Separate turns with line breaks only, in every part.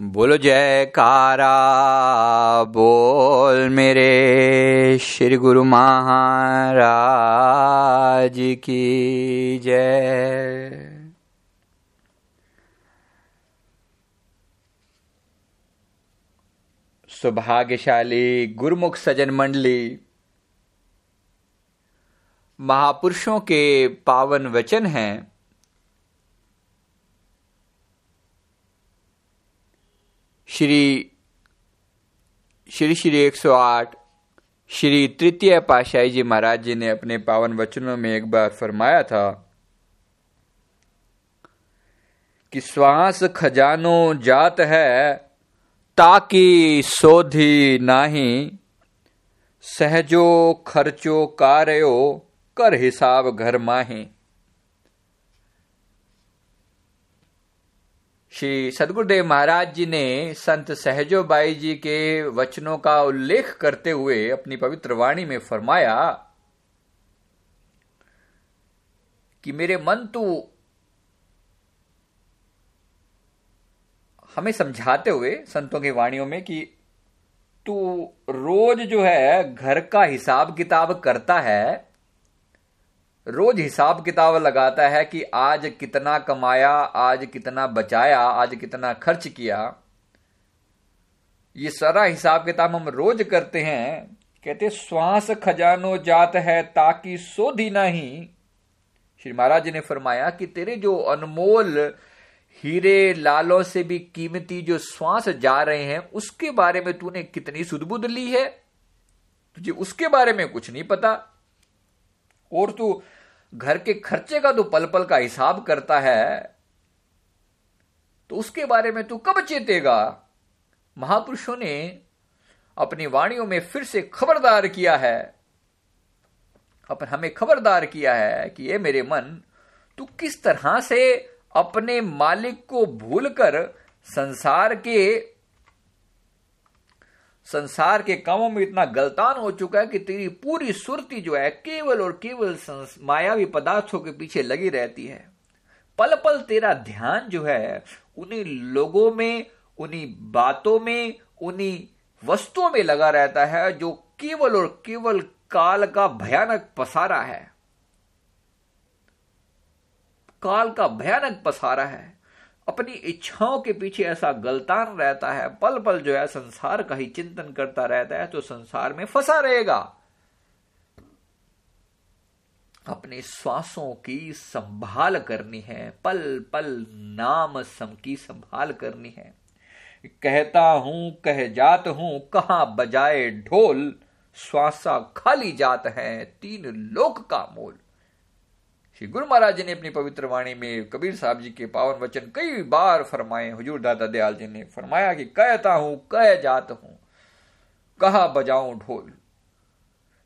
बोलो जयकारा, बोल मेरे श्री गुरु महाराज की जय। सौभाग्यशाली गुरुमुख सजन मंडली, महापुरुषों के पावन वचन हैं। श्री श्री श्री 108 श्री तृतीय पाशाही जी महाराज जी ने अपने पावन वचनों में एक बार फरमाया था कि श्वास खजानो जात है, ताकि सोधी नाही। सहजो, खर्चो, कार्यो, कर हिसाब घर माही। श्री सदगुरुदेव महाराज जी ने संत सहजोबाई जी के वचनों का उल्लेख करते हुए अपनी पवित्र वाणी में फरमाया कि मेरे मन तो हमें समझाते हुए संतों की वाणियों में कि तू रोज जो है घर का हिसाब किताब करता है रोज हिसाब किताब लगाता है कि आज कितना कमाया, आज कितना बचाया, आज कितना खर्च किया। ये सारा हिसाब किताब हम रोज करते हैं। कहते श्वास खजानो जात है ताकि सोधी नहीं। श्री महाराज ने फरमाया कि तेरे जो अनमोल हीरे लालों से भी कीमती जो श्वास जा रहे हैं, उसके बारे में तूने कितनी सुदबुद ली है? तुझे उसके बारे में कुछ नहीं पता। और तू घर के खर्चे का तो पल पल का हिसाब करता है तो उसके बारे में तू कब चेतेगा? महापुरुषों ने अपनी वाणियों में फिर से खबरदार किया है। अपन, हमें खबरदार किया है कि ये मेरे मन, तू किस तरह से अपने मालिक को भूलकर संसार के संसार के कामों में इतना गलतान हो चुका है कि तेरी पूरी सुरती जो है केवल और केवल मायावी पदार्थों के पीछे लगी रहती है। पल पल तेरा ध्यान जो है, उन्हीं लोगों में, उन्हीं बातों में, उन्हीं वस्तुओं में लगा रहता है जो केवल और केवल काल का भयानक पसारा है। काल का भयानक पसारा है। अपनी इच्छाओं के पीछे ऐसा गलतान रहता है पल पल जो है संसार का ही चिंतन करता रहता है तो संसार में फंसा रहेगा। अपने श्वासों की संभाल करनी है पल पल नाम सम की संभाल करनी है। कहता हूँ, कह जात हूँ, कहा बजाए ढोल, श्वासा खाली जात है, तीन लोक का मोल। श्री गुरु महाराज जी ने अपनी पवित्र वाणी में कबीर साहब जी के पावन वचन कई बार फरमाए। हुजूर दादा दयाल जी ने फरमाया कि कहता हूँ, कह जात हूँ, कहा बजाऊं ढोल।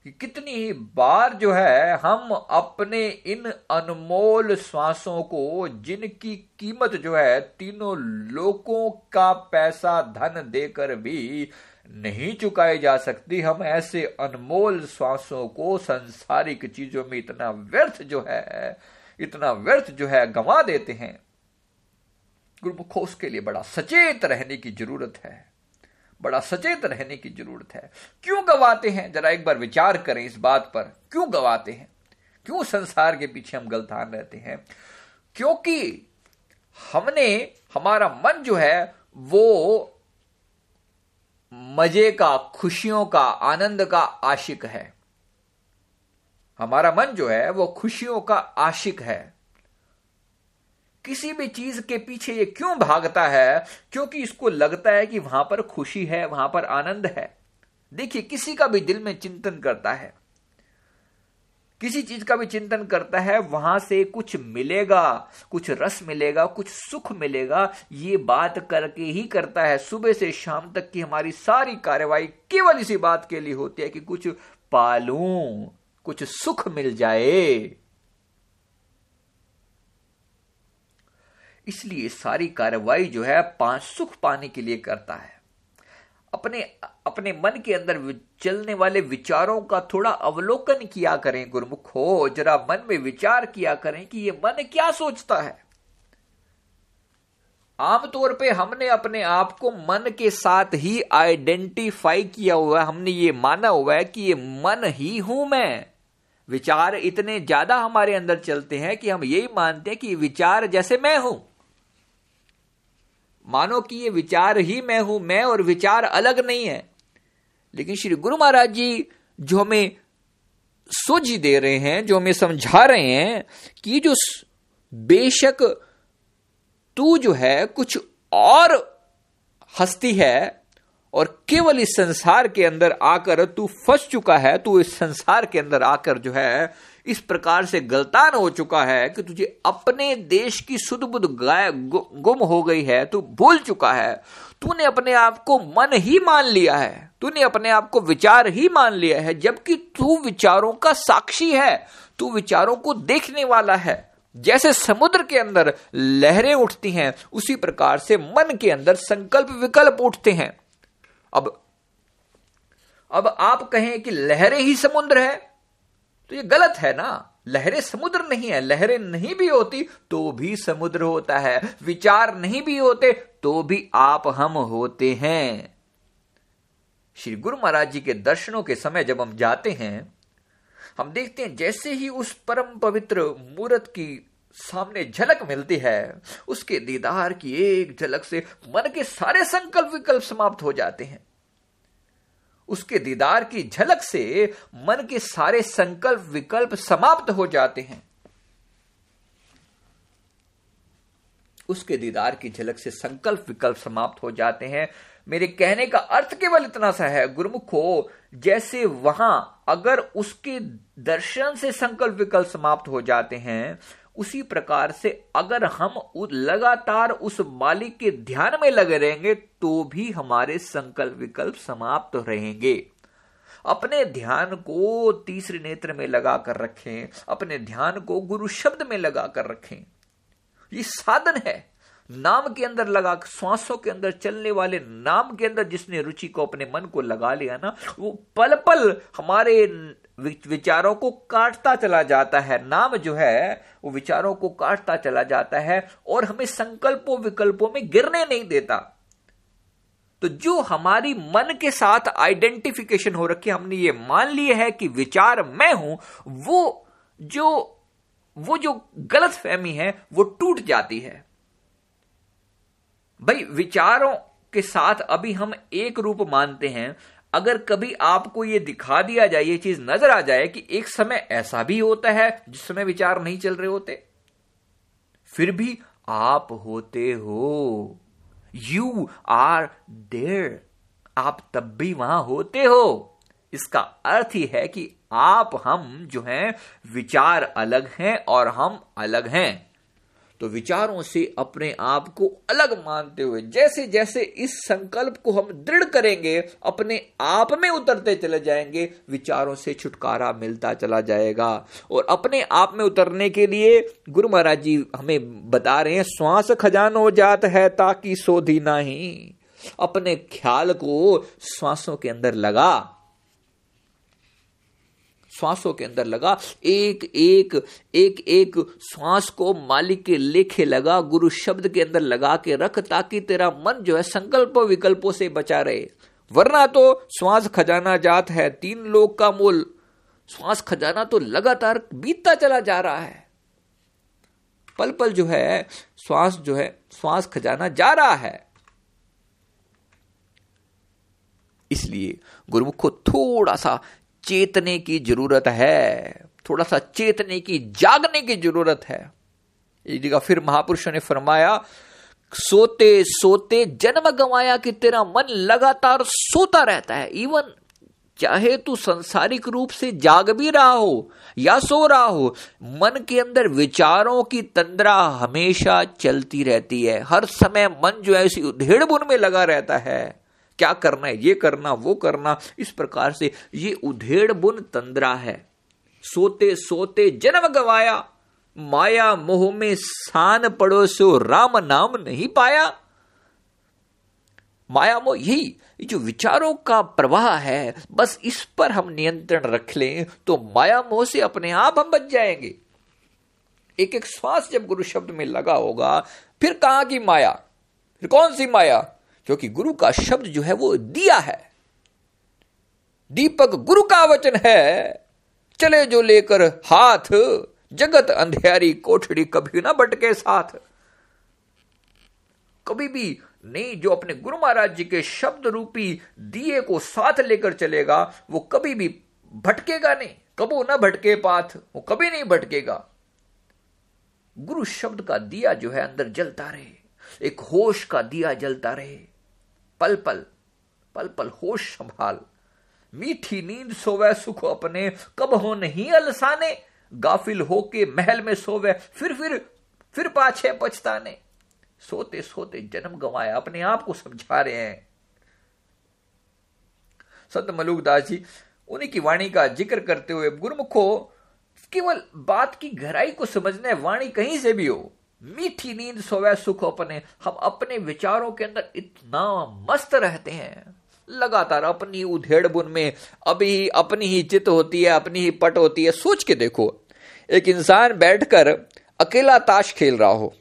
कि कितनी ही बार जो है हम अपने इन अनमोल श्वासों को, जिनकी कीमत जो है, तीनों लोगों का पैसा धन देकर भी नहीं चुकाई जा सकती। हम ऐसे अनमोल श्वासों को संसारिक चीज़ों में इतना व्यर्थ जो है, इतना व्यर्थ जो है गंवा देते हैं। गुरुमुखो, उसके लिए बड़ा सचेत रहने की ज़रूरत है। बड़ा सचेत रहने की ज़रूरत है। क्यों गवाते हैं? जरा एक बार विचार करें इस बात पर। क्यों गवाते हैं? क्यों संसार के पीछे हम गलतान रहते हैं? क्योंकि हमने, हमारा मन जो है, वो मज़े का, खुशियों का, आनंद का आशिक है। हमारा मन जो है, वो खुशियों का आशिक है। किसी भी चीज़ के पीछे ये क्यों भागता है? क्योंकि इसको लगता है कि वहाँ पर खुशी है, वहाँ पर आनंद है। देखिए, किसी का भी दिल में चिंतन करता है। किसी चीज़ का भी चिंतन करता है, वहाँ से कुछ मिलेगा, कुछ रस मिलेगा, कुछ सुख मिलेगा, ये बात करके ही करता है। सुबह से शाम तक की हमारी सारी कार्यवाही केवल इसी बात के लिए होती है कि कुछ पालू, कुछ सुख मिल जाए। इसलिए सारी कार्रवाई जो है पाँच सुख पाने के लिए करता है। अपने अपने मन के अंदर चलने वाले विचारों का थोड़ा अवलोकन किया करें गुरुमुख हो, जरा मन में विचार किया करें कि ये मन क्या सोचता है। आमतौर पे हमने अपने आप को मन के साथ ही आइडेंटिफाई किया हुआ है, हमने ये माना हुआ है कि ये मन ही हूँ मैं। विचार इतने ज़्यादा हमारे अंदर चलते हैं कि हम यही मानते हैं कि विचार जैसे मैं हूँ। मानो कि ये विचार ही मैं हूँ, मैं और विचार अलग नहीं है। लेकिन श्री गुरु महाराज जी जो हमें सूझ दे रहे हैं, जो हमें समझा रहे हैं कि जो बेशक तू जो है, कुछ और हस्ती है और केवल इस संसार के अंदर आकर तू फंस चुका है, तू इस संसार के अंदर आकर जो है इस प्रकार से गलतान हो चुका है कि तुझे अपने देश की सुध बुद्ध गाय गुम हो गई है, तू भूल चुका है। तूने अपने आप को मन ही मान लिया है। तूने अपने आप को विचार ही मान लिया है, जबकि तू विचारों का साक्षी है। तू विचारों को देखने वाला है। जैसे समुद्र के अंदर लहरें उठती हैं, उसी प्रकार से मन के अंदर संकल्प विकल्प उठते हैं। अब अब आप कहें कि लहरें ही समुद्र है। तो ये गलत है ना? लहरें समुद्र नहीं है, लहरें नहीं भी होती तो भी समुद्र होता है। विचार नहीं भी होते तो भी आप हम होते हैं। श्री गुरु महाराज जी के दर्शनों के समय जब हम जाते हैं, हम देखते हैं जैसे ही उस परम पवित्र मूर्त की सामने झलक मिलती है, उसके दीदार की एक झलक से मन के सारे संकल्प विकल्प समाप्त हो जाते हैं। उसके दीदार की झलक से मन के सारे संकल्प विकल्प समाप्त हो जाते हैं। उसके दीदार की झलक से संकल्प विकल्प समाप्त हो जाते हैं। मेरे कहने का अर्थ केवल इतना सा है, गुरुमुखो, जैसे वहाँ अगर उसके दर्शन से संकल्प विकल्प समाप्त हो जाते हैं उसी प्रकार से अगर हम लगातार उस मालिक के ध्यान में लगे रहेंगे तो भी हमारे संकल्प विकल्प समाप्त रहेंगे। अपने ध्यान को तीसरे नेत्र में लगा कर रखें, अपने ध्यान को गुरु शब्द में लगा कर रखें। ये साधन है। नाम के अंदर लगा, श्वासों के अंदर चलने वाले नाम के अंदर जिसने रुचि को अपने मन को लगा लिया ना, वो पल पल हमारे विचारों को काटता चला जाता है। नाम जो है, वो विचारों को काटता चला जाता है और हमें संकल्पों, विकल्पों में गिरने नहीं देता। तो जो हमारी मन के साथ आइडेंटिफिकेशन हो रखी हमने ये मान लिया है कि विचार मैं हूँ, वो जो वो जो गलत फहमी है, वो टूट जाती है। भाई, विचारों के साथ अभी हम एक रूप मानते हैं अगर कभी आपको ये दिखा दिया जाए, ये चीज़ नज़र आ जाए कि एक समय ऐसा भी होता है जिस समय विचार नहीं चल रहे होते, फिर भी आप होते हो। यू आर देर आप तब भी वहाँ होते हो। इसका अर्थ ही है कि आप, हम जो हैं, विचार अलग हैं और हम अलग हैं। तो विचारों से अपने आप को अलग मानते हुए, जैसे जैसे इस संकल्प को हम दृढ़ करेंगे, अपने आप में उतरते चले जाएँगे, विचारों से छुटकारा मिलता चला जाएगा। और अपने आप में उतरने के लिए गुरु महाराज जी हमें बता रहे हैं, श्वास खजान हो जात है ताकि सोधी नहीं। अपने ख्याल को श्वासों के अंदर लगा श्वासों के अंदर लगा। एक एक एक एक श्वास को मालिक के लेखे लगा, गुरु शब्द के अंदर लगा के रख ताकि तेरा मन जो है संकल्प विकल्पों से बचा रहे। वरना तो श्वास खजाना जात है, तीन लोग का मूल। श्वास खजाना तो लगातार बीतता चला जा रहा है। पल पल जो है, श्वास जो है, श्वास खजाना जा रहा है। इसलिए गुरुमुख को थोड़ा सा चेतने की ज़रूरत है, थोड़ा सा चेतने की जागने की ज़रूरत है। एक जगह फिर महापुरुषों ने फरमाया, सोते सोते जन्म गंवाया कि तेरा मन लगातार सोता रहता है। इवन चाहे तू संसारिक रूप से जाग भी रहा हो या सो रहा हो, मन के अंदर विचारों की तंद्रा हमेशा चलती रहती है। हर समय मन जो है उसी उधेड़ में लगा रहता है। क्या करना है, ये करना, वो करना, इस प्रकार से ये उधेड़ बुन तंद्रा है। सोते सोते जन्म गवाया, माया मोह में सान पड़ो सो राम नाम नहीं पाया। माया मोह, यही जो विचारों का प्रवाह है, बस इस पर हम नियंत्रण रख लें तो माया मोह से अपने आप हम बच जाएँगे। एक एक श्वास जब गुरु शब्द में लगा होगा, फिर कहा की माया? फिर कौन सी माया? क्योंकि गुरु का शब्द जो है वो दिया है। दीपक गुरु का वचन है, चले जो लेकर हाथ, जगत अंधेरी कोठड़ी कभी ना बटके साथ। कभी भी नहीं, जो अपने गुरु महाराज जी के शब्द रूपी दिए को साथ लेकर चलेगा, वो कभी भी भटकेगा नहीं। कबो ना भटके पाथ, वो कभी नहीं भटकेगा। गुरु शब्द का दिया जो है, अंदर जलता रहे। एक होश का दिया जलता रहे। पल पल पल पल होश संभाल। मीठी नींद सोवे सुख अपने कब हो नहीं अलसाने। गाफिल होके महल में सोवे फिर फिर फिर पाछे पछताने। सोते सोते जन्म गंवाया अपने आप को समझा रहे हैं। संत मलुकदास जी, उन्हीं की वाणी का ज़िक्र करते हुए गुरुमुखो, केवल बात की गहराई को समझने, वाणी कहीं से भी हो। मीठी नींद सोवे सुख अपने। हम अपने विचारों के अंदर इतना मस्त रहते हैं। लगातार अपनी उधेड़ बुन में अभी अपनी ही चित होती है, अपनी ही पट होती है। सोच के देखो, एक इंसान बैठकर अकेला ताश खेल रहा हो।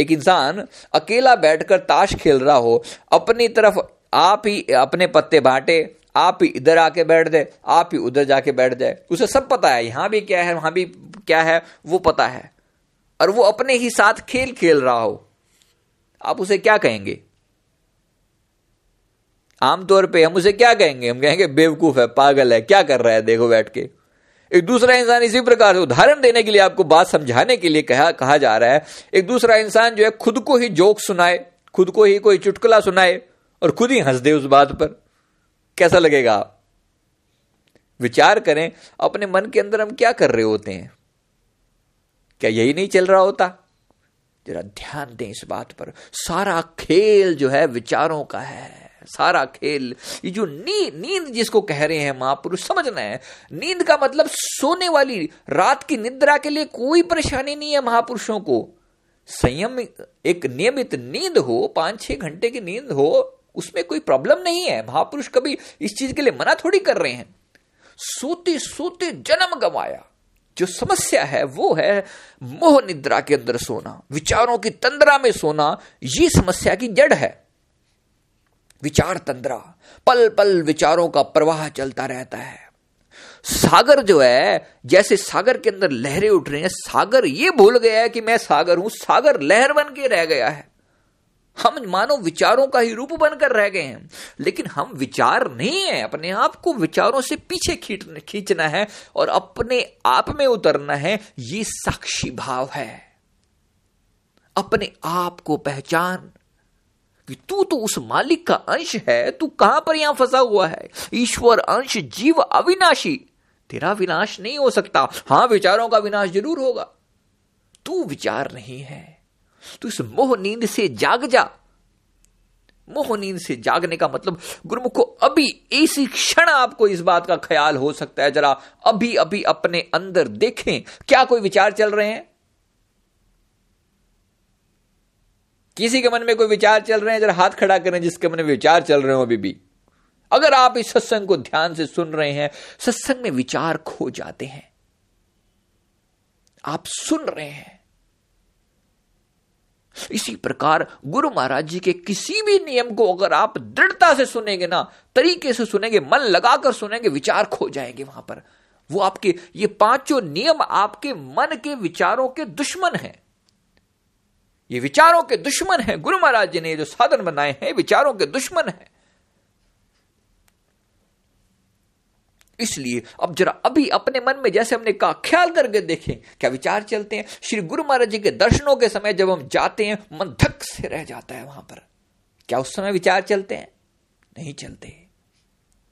एक इंसान अकेला बैठकर ताश खेल रहा हो, अपनी तरफ़ आप ही अपने पत्ते बांटे, आप ही इधर आके बैठ जाए आप ही उधर जाके बैठ जाए उसे सब पता है, यहाँ भी क्या है, वहाँ भी क्या है, वो पता है। और वो अपने ही साथ खेल खेल रहा हो। आप उसे क्या कहेंगे? आमतौर पे हम उसे क्या कहेंगे? हम कहेंगे, बेवकूफ़ है, पागल है, क्या कर रहा है, देखो बैठ के। एक दूसरा इंसान इसी प्रकार से उदाहरण देने के लिए आपको बात समझाने के लिए कहा कहा जा रहा है। एक दूसरा इंसान जो है, खुद को ही जोक सुनाए, खुद को ही कोई चुटकुला सुनाए और खुद ही हंस दे उस बात पर। कैसा लगेगा विचार करें, अपने मन के अंदर हम क्या कर रहे होते हैं? क्या यही नहीं चल रहा होता? जरा ध्यान दें इस बात पर। सारा खेल जो है विचारों का है। सारा खेल, ये जो नींद नींद जिसको कह रहे हैं महापुरुष, समझना है। नींद का मतलब सोने वाली, रात की निद्रा के लिए कोई परेशानी नहीं है महापुरुषों को। संयम, एक नियमित नींद हो पाँच छह घंटे की नींद हो, उसमें कोई प्रॉब्लम नहीं है। महापुरुष कभी इस चीज़ के लिए मना थोड़ी कर रहे हैं। सोते सोते जन्म गंवाया। जो समस्या है, वो है मोह निद्रा के अंदर सोना, विचारों की तंद्रा में सोना, ये समस्या की जड़ है। विचार तंद्रा पल पल विचारों का प्रवाह चलता रहता है। सागर जो है, जैसे सागर के अंदर लहरें उठ रही हैं, सागर ये भूल गया है कि मैं सागर हूँ, सागर लहर बन के रह गया है। हम मानो विचारों का ही रूप बनकर रह गए हैं। लेकिन हम विचार नहीं है। अपने आप को विचारों से पीछे खींचना है और अपने आप में उतरना है। ये साक्षी भाव है। अपने आप को पहचान कि तू तो उस मालिक का अंश है। तू कहाँ पर यहाँ फंसा हुआ है? ईश्वर, अंश, जीव, अविनाशी। तेरा विनाश नहीं हो सकता। हाँ, विचारों का विनाश ज़रूर होगा। तू विचार नहीं है। तू इस मोह नींद से जाग जा। मोह नींद से जागने का मतलब गुरुमुख को अभी इसी क्षण आपको इस बात का ख्याल हो सकता है। जरा अभी अभी अपने अंदर देखें, क्या कोई विचार चल रहे हैं? किसी के मन में कोई विचार चल रहे हैं? जरा हाथ खड़ा करें जिसके मन में विचार चल रहे हो अभी भी। अगर आप इस सत्संग को ध्यान से सुन रहे हैं, सत्संग में विचार खो जाते हैं। आप सुन रहे हैं। इसी प्रकार गुरु महाराज जी के किसी भी नियम को अगर आप दृढ़ता से सुनेंगे ना, तरीके से सुनेंगे, मन लगाकर सुनेंगे, विचार खो जाएँगे वहाँ पर। वो आपके, ये पाँचों नियम आपके मन के विचारों के दुश्मन हैं। ये विचारों के दुश्मन हैं। गुरु महाराज जी ने जो साधन बनाए हैं विचारों के दुश्मन हैं। इसलिए अब जरा अभी अपने मन में जैसे हमने कहा, ख्याल करके देखें, क्या विचार चलते हैं? श्री गुरु महाराज जी के दर्शनों के समय जब हम जाते हैं, मन धक से रह जाता है वहाँ पर। क्या उस समय विचार चलते हैं? नहीं चलते।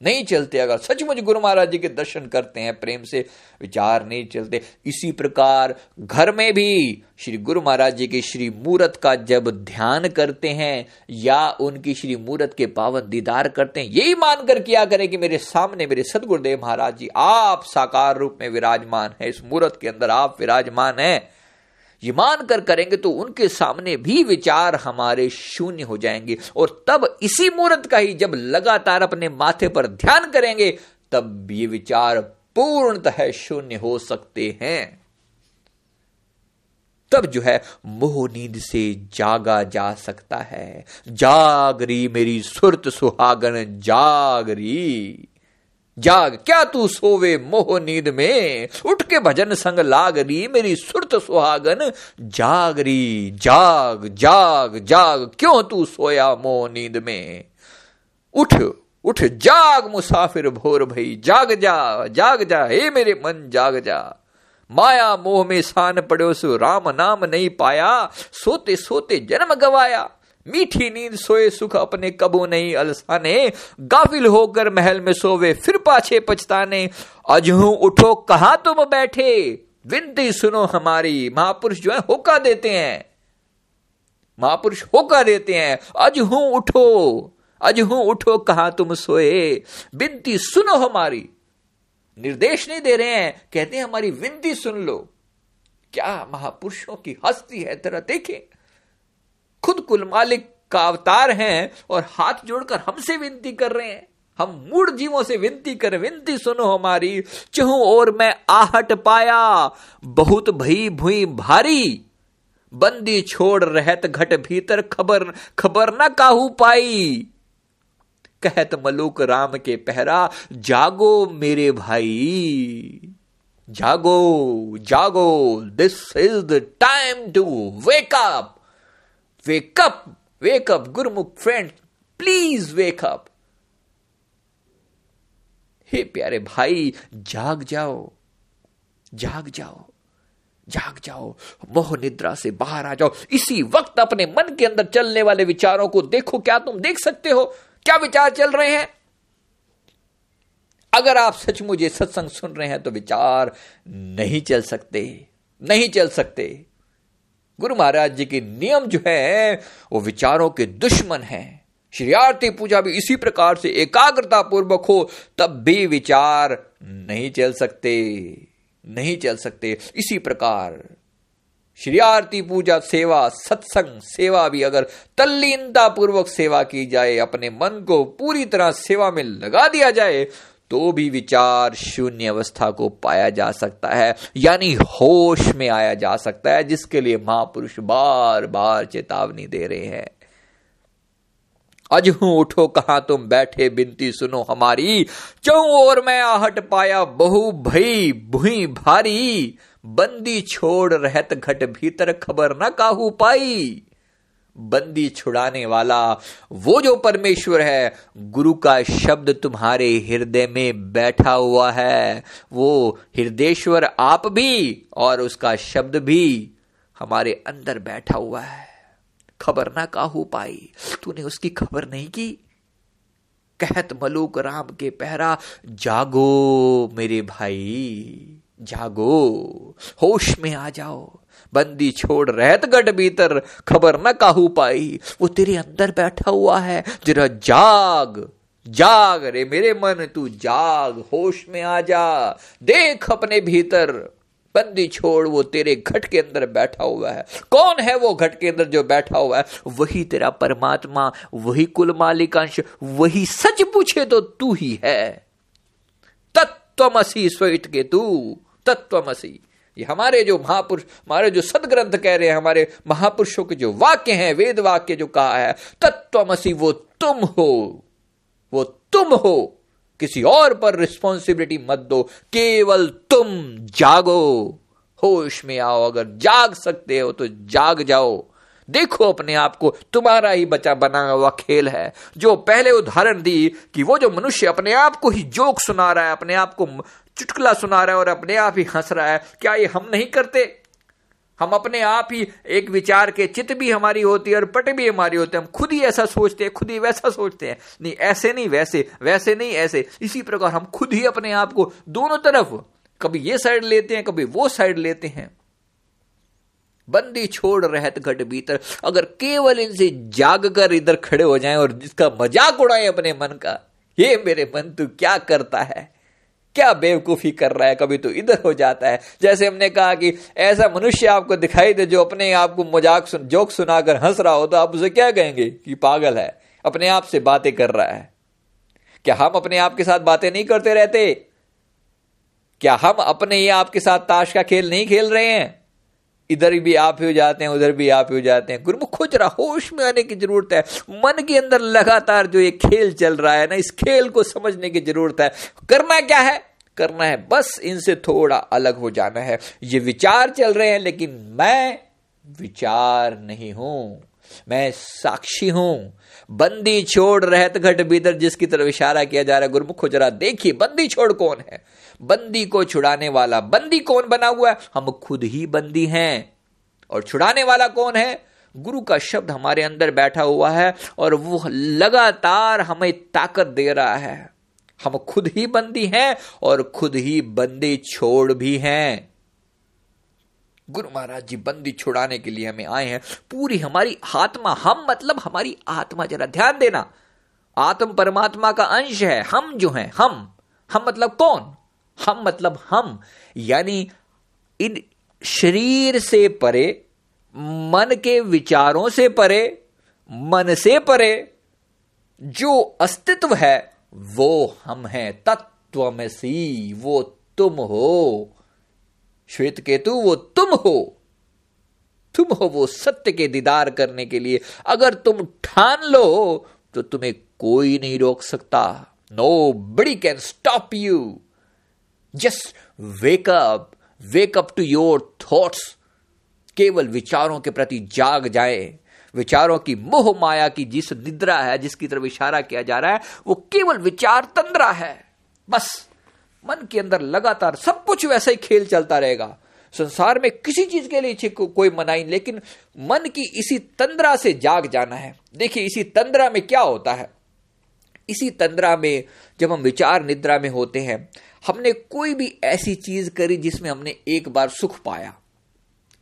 नहीं चलते, अगर सचमुच गुरु महाराज जी के दर्शन करते हैं, प्रेम से विचार नहीं चलते, इसी प्रकार घर में भी श्री गुरु महाराज जी की श्री मूर्त का जब ध्यान करते हैं, या उनकी श्री मूर्त के पावन दीदार करते हैं, यही मानकर किया करें कि मेरे सामने मेरे सदगुरुदेव महाराज जी, आप साकार रूप में विराजमान है, इस मूर्त के अंदर आप विराजमान हैं। ये मान कर करेंगे तो उनके सामने भी विचार हमारे शून्य हो जाएँगे। और तब इसी मुहूर्त का ही जब लगातार अपने माथे पर ध्यान करेंगे, तब ये विचार पूर्णतः शून्य हो सकते हैं। तब जो है, मोह नींद से जागा जा सकता है। जागरी मेरी सुरत सुहागन जागरी जाग, क्या तू सोवे मोह नींद में? उठ के भजन संग लागरी, मेरी सुरत सुहागन। जागरी जाग जाग जाग, क्यों तू सोया मोह नींद में? उठ उठ, जाग मुसाफिर भोर भई, जाग जा जाग जा, हे मेरे मन जाग जा। माया मोह में सान पड़ो सो राम नाम नहीं पाया, सोते सोते जन्म गवाया। मीठी नींद सोए, सुख अपने कबू नहीं अलसाने। गाफिल होकर महल में सोवे, फिर पाछे पछताने। अजहू उठो, कहा तुम बैठे? विनती सुनो हमारी, महापुरुष जो है, होका देते हैं। महापुरुष होका देते हैं। अजहू उठो अजहू उठो, कहा तुम सोए? विनती सुनो हमारी। निर्देश नहीं दे रहे हैं, कहते हैं, हमारी विनती सुन लो। क्या महापुरुषों की हस्ती है तरह देखें। खुद कुल मालिक का अवतार हैं और हाथ जोड़कर हमसे विनती कर रहे हैं। हम मूड जीवों से विनती कर विनती सुनो हमारी, चहु और मैं आहट पाया, बहुत भई भुई भारी, बंदी छोड़ रहत घट भीतर खबर खबर न काहू पाई। कहत मलुक राम के पहरा, जागो मेरे भाई, जागो जागो this is the time to wake wake up wake up Gurmukh friend please wake up हे प्यारे भाई, जाग जाओ जाग जाओ जाग जाओ, मोह निद्रा से बाहर आ जाओ। इसी वक्त अपने मन के अंदर चलने वाले विचारों को देखो, क्या तुम देख सकते हो? क्या विचार चल रहे हैं? अगर आप सचमुच ये सत्संग सुन रहे हैं तो विचार नहीं चल सकते, नहीं चल सकते। गुरु महाराज जी के नियम जो है, वो विचारों के दुश्मन हैं। श्री आरती पूजा भी इसी प्रकार से एकाग्रता पूर्वक हो, तब भी विचार नहीं चल सकते, नहीं चल सकते। इसी प्रकार श्री आरती पूजा सेवा, सत्संग सेवा भी अगर तल्लीनता पूर्वक सेवा की जाए, अपने मन को पूरी तरह सेवा में लगा दिया जाए तो भी विचार शून्य अवस्था को पाया जा सकता है, यानी होश में आया जा सकता है, जिसके लिए महापुरुष बार बार चेतावनी दे रहे हैं। अज हूँ उठो, कहा तुम बैठे, बिनती सुनो हमारी। चौ और मैं आहट पाया, बहु भई, भुई भारी। बंदी छोड़ रहत घट भीतर खबर न काहू पाई। बंदी छुड़ाने वाला, वो जो परमेश्वर है, गुरु का शब्द तुम्हारे हृदय में बैठा हुआ है। वो हृदयश्वर आप भी और उसका शब्द भी हमारे अंदर बैठा हुआ है। खबर ना काहू पाई। तूने उसकी खबर नहीं की? कहत मलूक राम के पहरा, जागो मेरे भाई, जागो, होश में आ जाओ। बंदी छोड़ रहत गढ़ भीतर, खबर न काहू पाई। वो तेरे अंदर बैठा हुआ है। जरा जाग जाग रे मेरे मन, तू जाग, होश में आ जा। देख अपने भीतर। बंदी छोड़ वो तेरे घट के अंदर बैठा हुआ है। कौन है वो घट के अंदर जो बैठा हुआ है? वही तेरा परमात्मा, वही कुल मालिकांश, वही सच पूछे तो तू ही है। तत्वमसी स्विट के तू तत्वमसी ये हमारे जो महापुरुष, हमारे जो सदग्रंथ कह रहे हैं, हमारे महापुरुषों के जो वाक्य हैं, वेद वाक्य जो कहा है तत्वमसी वो तुम हो, वो तुम हो। किसी और पर रिस्पॉन्सिबिलिटी मत दो, केवल तुम जागो। होश में आओ, अगर जाग सकते हो तो जाग जाओ। देखो अपने आप को, तुम्हारा ही बचा बना हुआ खेल है। जो पहले उदाहरण दी कि वो जो मनुष्य अपने आप को ही जोक सुना रहा है, अपने आप को चुटकुला सुना रहा है और अपने आप ही हंस रहा है, क्या ये हम नहीं करते? हम अपने आप ही एक विचार के चित भी हमारी होती है और पट भी हमारी होते हैं। हम खुद ही ऐसा सोचते हैं, खुद ही वैसा सोचते हैं। नहीं, ऐसे नहीं, वैसे वैसे नहीं, ऐसे। इसी प्रकार हम खुद ही अपने आप को दोनों तरफ़ कभी ये साइड लेते हैं, कभी वो साइड लेते हैं। बंदी छोड़ रहत घट भीतर। अगर केवल इनसे जाग कर इधर खड़े हो जाएँ और जिसका मज़ाक उड़ाए अपने मन का, ये मेरे मन तू क्या करता है? क्या बेवकूफ़ी कर रहा है? कभी तो इधर हो जाता है। जैसे हमने कहा कि ऐसा मनुष्य आपको दिखाई दे जो अपने आप को मज़ाक सुन, जोक सुनाकर हंस रहा हो तो आप उसे क्या कहेंगे कि पागल है? अपने आप से बातें कर रहा है। क्या हम अपने आप के साथ बातें नहीं करते रहते? क्या हम अपने ही आपके साथ ताश का खेल नहीं खेल रहे हैं? इधर भी आप हो जाते हैं उधर भी आप हो जाते हैं। गुरुमुख खोज रहा होश में आने की ज़रूरत है। मन के अंदर लगातार जो ये खेल चल रहा है ना इस खेल को समझने की ज़रूरत है। करना क्या है? करना है, बस इनसे थोड़ा अलग हो जाना है। ये विचार चल रहे हैं, लेकिन मैं विचार नहीं हूँ। मैं साक्षी हूँ। बंदी छोड़ रहत घट भीतर, जिसकी तरफ़ इशारा किया जा रहा है, गुरुमुख जरा देखिए, बंदी छोड़ कौन है? बंदी को छुड़ाने वाला, बंदी कौन बना हुआ है? हम खुद ही बंदी हैं। और छुड़ाने वाला कौन है? गुरु का शब्द हमारे अंदर बैठा हुआ है, और वो लगातार हमें ताकत दे रहा है। हम खुद ही बंदी हैं और खुद ही बंदी छोड़ भी हैं। गुरु महाराज जी, बंदी छुड़ाने के लिए हमें आए हैं। पूरी हमारी आत्मा, हम मतलब हमारी आत्मा, जरा ध्यान देना। आत्म परमात्मा का अंश है, हम जो हैं, हम। हम मतलब कौन? हम मतलब हम। यानी इन शरीर से परे, मन के विचारों से परे, मन से परे, जो अस्तित्व है वो हम हैं, तत्व में सी, वो तुम हो। श्वेत केतु वो तुम हो। तुम हो वो सत्य के दीदार करने के लिए। अगर तुम ठान लो तो तुम्हें कोई नहीं रोक सकता। Nobody can stop you just wake up wake up to your thoughts केवल विचारों के प्रति जाग जाए। विचारों की मोह माया की जिस निद्रा है जिसकी तरफ़ इशारा किया जा रहा है वो केवल विचार तंद्रा है। बस मन के अंदर लगातार सब कुछ वैसा ही खेल चलता रहेगा। संसार में किसी चीज़ के लिए को, कोई मनाई लेकिन मन की इसी तंद्रा से जाग जाना है। देखिए इसी तंद्रा में क्या होता है? इसी तंद्रा में जब हम विचार निद्रा में होते हैं हमने कोई भी ऐसी चीज़ करी जिसमें हमने एक बार सुख पाया।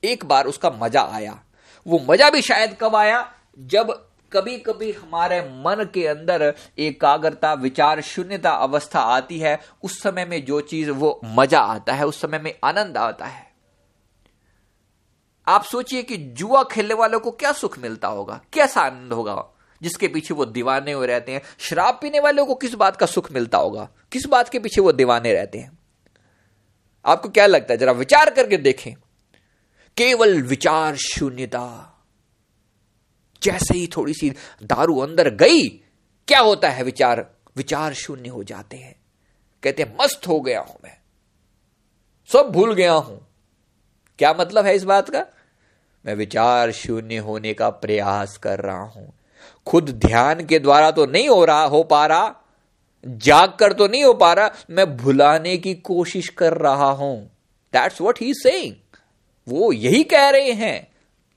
एक बार उसका मज़ा आया। वो मज़ा भी शायद कब आया? जब कभी कभी हमारे मन के अंदर एकाग्रता, विचार, शून्यता अवस्था आती है, उस समय में जो चीज़ वो मज़ा आता है, उस समय में आनंद आता है। आप सोचिए कि जुआ खेलने वालों को क्या सुख मिलता होगा, कैसा आनंद होगा, जिसके पीछे वो दीवाने हुए रहते हैं। शराब पीने वालों को किस बात का सुख मिलता होगा? किस बात के पीछे वो दीवाने रहते हैं? आपको क्या लगता है? जरा विचार करके देखें। केवल विचार शून्यता। जैसे ही थोड़ी सी दारू अंदर गई, क्या होता है विचार? विचार शून्य हो जाते हैं। कहते हैं, मस्त हो गया हूँ मैं। सब भूल गया हूँ। क्या मतलब है इस बात का? मैं विचार शून्य होने का प्रयास कर रहा हूँ। खुद ध्यान के द्वारा तो नहीं हो रहा, हो पा रहा। जाग कर तो नहीं हो पा रहा। मैं भुलाने की कोशिश कर रहा हूँ। दैट्स वॉट ही सेइंग वो यही कह रहे हैं।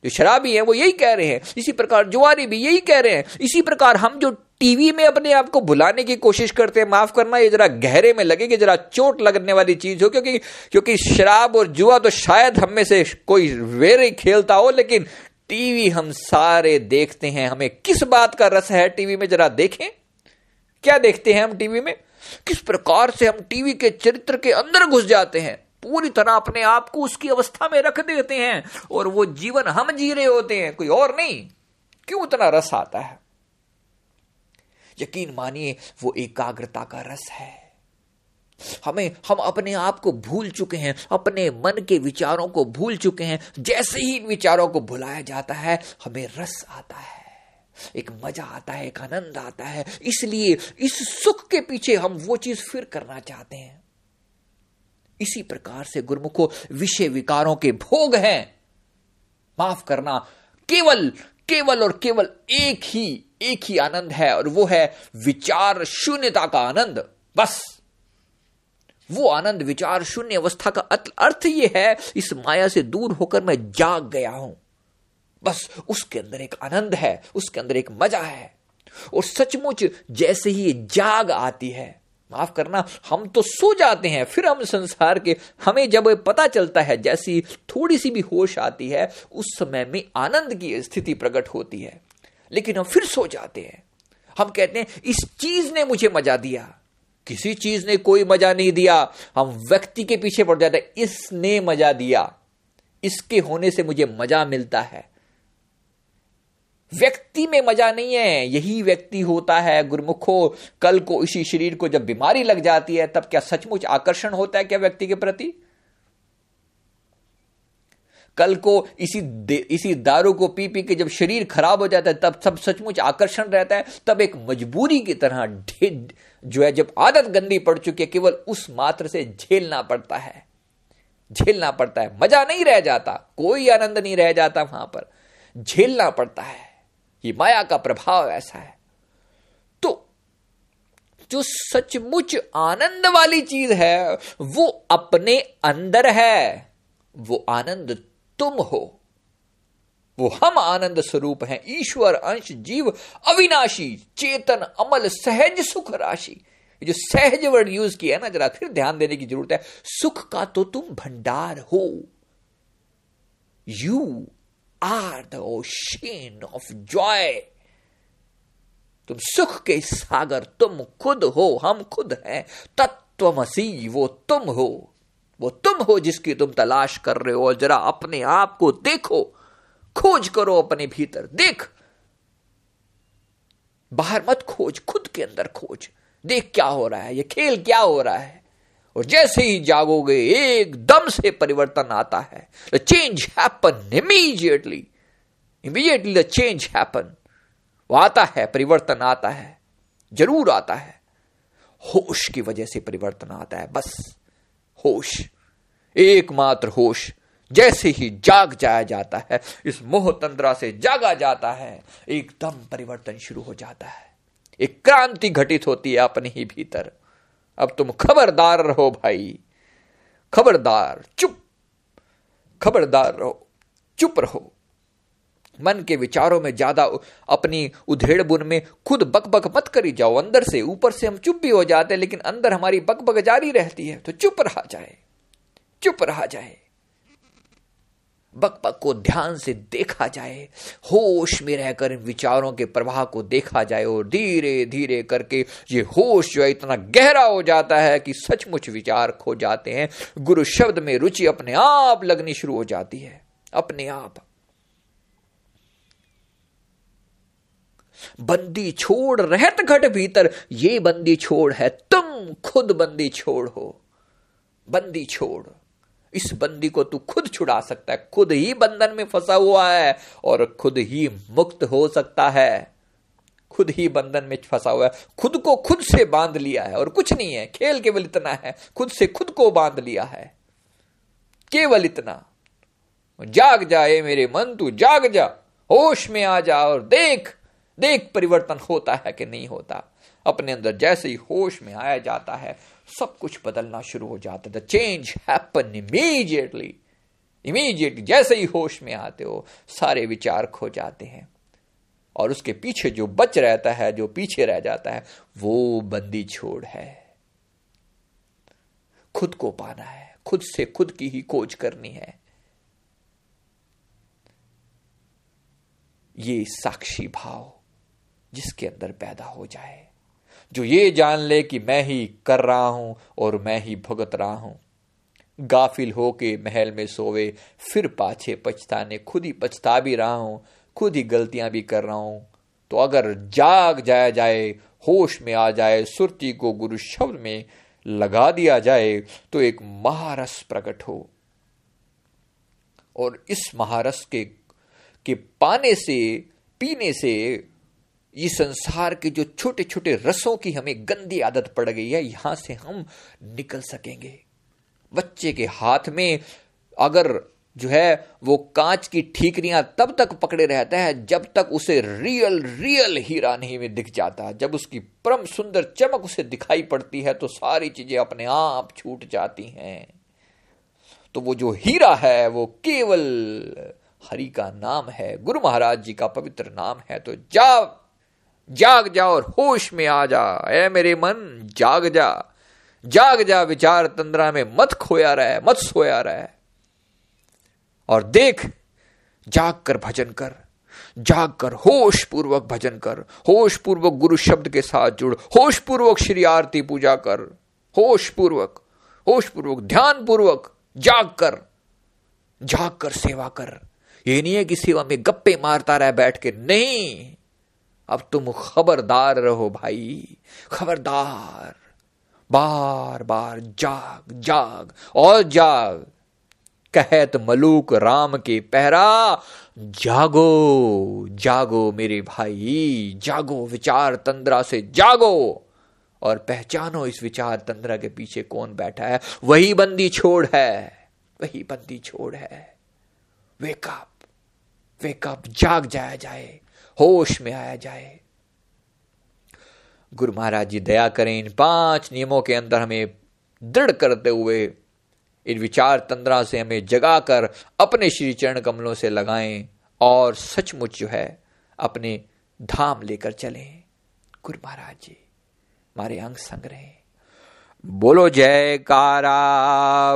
जो शराबी है, वो यही कह रहे हैं। इसी प्रकार जुआरी भी यही कह रहे हैं। इसी प्रकार हम जो टीवी में अपने आप को भुलाने की कोशिश करते हैं, माफ़ करना, ये जरा गहरे में लगेगी, जरा चोट लगने वाली चीज़ हो, क्योंकि क्योंकि शराब और जुआ तो शायद हम में से कोई वेरे खेलता हो, लेकिन टीवी हम सारे देखते हैं। हमें किस बात का रस है टीवी में, जरा देखें। क्या देखते हैं हम टीवी में? किस प्रकार से हम टीवी के चरित्र के अंदर घुस जाते हैं? पूरी तरह अपने आप को उसकी अवस्था में रख देते हैं और वो जीवन हम जी रहे होते हैं, कोई और नहीं। क्यों इतना रस आता है? यकीन मानिए, वो एकाग्रता का रस है। हमें, हम अपने आप को भूल चुके हैं, अपने मन के विचारों को भूल चुके हैं। जैसे ही इन विचारों को भुलाया जाता है, हमें रस आता है, एक मज़ा आता है, एक आनंद आता है। इसलिए, इस सुख के पीछे हम वो चीज़ फिर करना चाहते हैं। इसी प्रकार से गुरुमुखो विषय विकारों के भोग हैं। माफ़ करना, केवल केवल और केवल एक ही एक ही आनंद है और वो है विचार शून्यता का आनंद। बस। वो आनंद, विचार शून्य अवस्था का अर्थ ये है, इस माया से दूर होकर मैं जाग गया हूँ। बस, उसके अंदर एक आनंद है, उसके अंदर एक मज़ा है। और सचमुच जैसे ही जाग आती है माफ़ करना, हम तो सो जाते हैं, फिर हम संसार के, हमें जब पता चलता है, जैसी थोड़ी सी भी होश आती है, उस समय में आनंद की स्थिति प्रकट होती है। लेकिन हम फिर सो जाते हैं। हम कहते हैं, इस चीज़ ने मुझे मज़ा दिया। किसी चीज़ ने कोई मज़ा नहीं दिया। हम व्यक्ति के पीछे पड़ जाते हैं, इसने मज़ा दिया। इसके होने से मुझे मज़ा मिलता है। व्यक्ति में मज़ा नहीं है, यही व्यक्ति होता है गुरमुखो। कल को इसी शरीर को जब बीमारी लग जाती है, तब क्या सचमुच आकर्षण होता है क्या व्यक्ति के प्रति? कल को इसी इसी दारू को पी पी के जब शरीर खराब हो जाता है, तब सब सचमुच आकर्षण रहता है। तब एक मजबूरी की तरह जो है, जब आदत गंदी पड़ चुकी है, केवल उस मात्र से झेलना पड़ता है। झेलना पड़ता है। मज़ा नहीं रह जाता, कोई आनंद नहीं रह जाता वहाँ पर। झेलना पड़ता है। ये माया का प्रभाव ऐसा है। तो जो सचमुच आनंद वाली चीज़ है, वो अपने अंदर है। वो आनंद तुम हो। वो हम आनंद स्वरूप हैं। ईश्वर, अंश, जीव, अविनाशी, चेतन, अमल, सहज सुख राशि। जो सहज वर्ड यूज़ किया है ना, जरा फिर ध्यान देने की ज़रूरत है। सुख का तो तुम भंडार हो। You are the ocean of joy तुम सुख के सागर तुम खुद हो, हम खुद हैं। तत्वमसी वो तुम हो। वो तुम हो जिसकी तुम तलाश कर रहे हो। और जरा अपने आप को देखो। खोज करो अपने भीतर। देख। बाहर मत खोज। खुद के अंदर खोज। देख क्या हो रहा है। ये खेल क्या हो रहा है। और जैसे ही जागोगे, एकदम से परिवर्तन आता है। The change happen immediately immediately the change happen वो आता है, परिवर्तन आता है। ज़रूर आता है। होश की वजह से परिवर्तन आता है, बस। होश। एकमात्र होश। जैसे ही जाग जाया जाता है, इस मोह तंत्रा से जागा जाता है, एकदम परिवर्तन शुरू हो जाता है। एक क्रांति घटित होती है अपने ही भीतर। अब तुम खबरदार रहो भाई। खबरदार, चुप। खबरदार रहो, चुप रहो। मन के विचारों में ज़्यादा अपनी उधेड़ बुन में खुद बकबक बक मत करी जाओ। अंदर से ऊपर से हम चुप भी हो जाते हैं, लेकिन अंदर हमारी बकबक बक जारी रहती है तो चुप रहा जाए। चुप रहा जाए। बक बक को ध्यान से देखा जाए, होश में रहकर इन विचारों के प्रवाह को देखा जाए और धीरे धीरे करके ये होश जो है इतना गहरा हो जाता है कि सचमुच विचार खो जाते हैं। गुरु शब्द में रुचि अपने आप लगनी शुरू हो जाती है। अपने आप। बंदी छोड़ रहत घट भीतर, ये बंदी छोड़ है तुम, खुद बंदी छोड़ हो। बंदी छोड़। इस बंदी को तू खुद छुड़ा सकता है, खुद ही बंधन में फंसा हुआ है और खुद ही मुक्त हो सकता है। खुद ही बंधन में फंसा हुआ है। खुद को खुद से बाँध लिया है और कुछ नहीं है, खेल केवल इतना है, खुद से खुद को बाँध लिया है। केवल इतना। जाग जाए मेरे मन, तू जाग जा, होश में आ जा और देख देख परिवर्तन होता है कि नहीं होता। अपने अंदर जैसे ही होश में आया जाता है सब कुछ बदलना शुरू हो जाता है। The change happen immediately immediately जैसे ही होश में आते हो, सारे विचार खो जाते हैं। और उसके पीछे जो बच रहता है, जो पीछे रह जाता है, वो बंदी छोड़ है। खुद को पाना है। खुद से खुद की ही खोज करनी है। ये साक्षी भाव जिसके अंदर पैदा हो जाए। जो ये जान ले कि मैं ही कर रहा हूँ और मैं ही भुगत रहा हूँ। गाफिल हो के महल में सोवे, फिर पाछे पछताने, खुद ही पछता भी रहा हूँ, खुद ही गलतियाँ भी कर रहा हूँ। तो अगर जाग जाया जाए, होश में आ जाए, सुरती को गुरु शब्द में लगा दिया जाए तो एक महारस प्रकट हो। और इस महारस के के पाने से, पीने से ये संसार के जो छोटे छोटे रसों की हमें गंदी आदत पड़ गई है, यहाँ से हम निकल सकेंगे। बच्चे के हाथ में अगर जो है वो कांच की ठीकरियाँ तब तक पकड़े रहता है जब तक उसे रियल रियल हीरा नहीं में दिख जाता। जब उसकी परम सुंदर चमक उसे दिखाई पड़ती है तो सारी चीज़ें अपने आप छूट जाती हैं। तो वो जो हीरा है, वो केवल हरि का नाम है, गुरु महाराज जी का पवित्र नाम है। तो जा जाग जा और होश में आ जा। ए मेरे मन, जाग जा। जाग जा विचार तंद्रा में, मत खोया रहे, मत सोया रहे। और देख जाग कर भजन कर। जाग कर होश पूर्वक भजन कर। होश पूर्वक गुरु शब्द के साथ जुड़। होश पूर्वक श्री आरती पूजा कर। होश पूर्वक होश पूर्वक ध्यान पूर्वक जाग कर। जाग कर सेवा कर। ये नहीं है कि सेवा में गप्पे मारता रहे बैठ के। नहीं! अब तुम खबरदार रहो भाई, खबरदार। बार बार जाग जाग, और जाग। कहत मलूक राम के पहरा, जागो जागो मेरे भाई, जागो विचार तंद्रा से जागो। और पहचानो इस विचार तंद्रा के पीछे कौन बैठा है। वही बंदी छोड़ है, वही बंदी छोड़ है। वेकअप वेकअप जाग जाया जाए। होश में आया जाए। गुरु महाराज जी, दया करें, इन पाँच नियमों के अंदर हमें दृढ़ करते हुए, इन विचार तंद्रा से हमें जगाकर अपने श्री चरण कमलों से लगाएँ और सचमुच जो है, अपने धाम लेकर चलें। गुरु महाराज जी, हमारे अंग संग रहे। बोलो जयकारा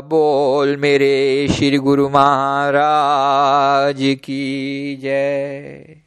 बोल मेरे श्री गुरु महाराज की जय।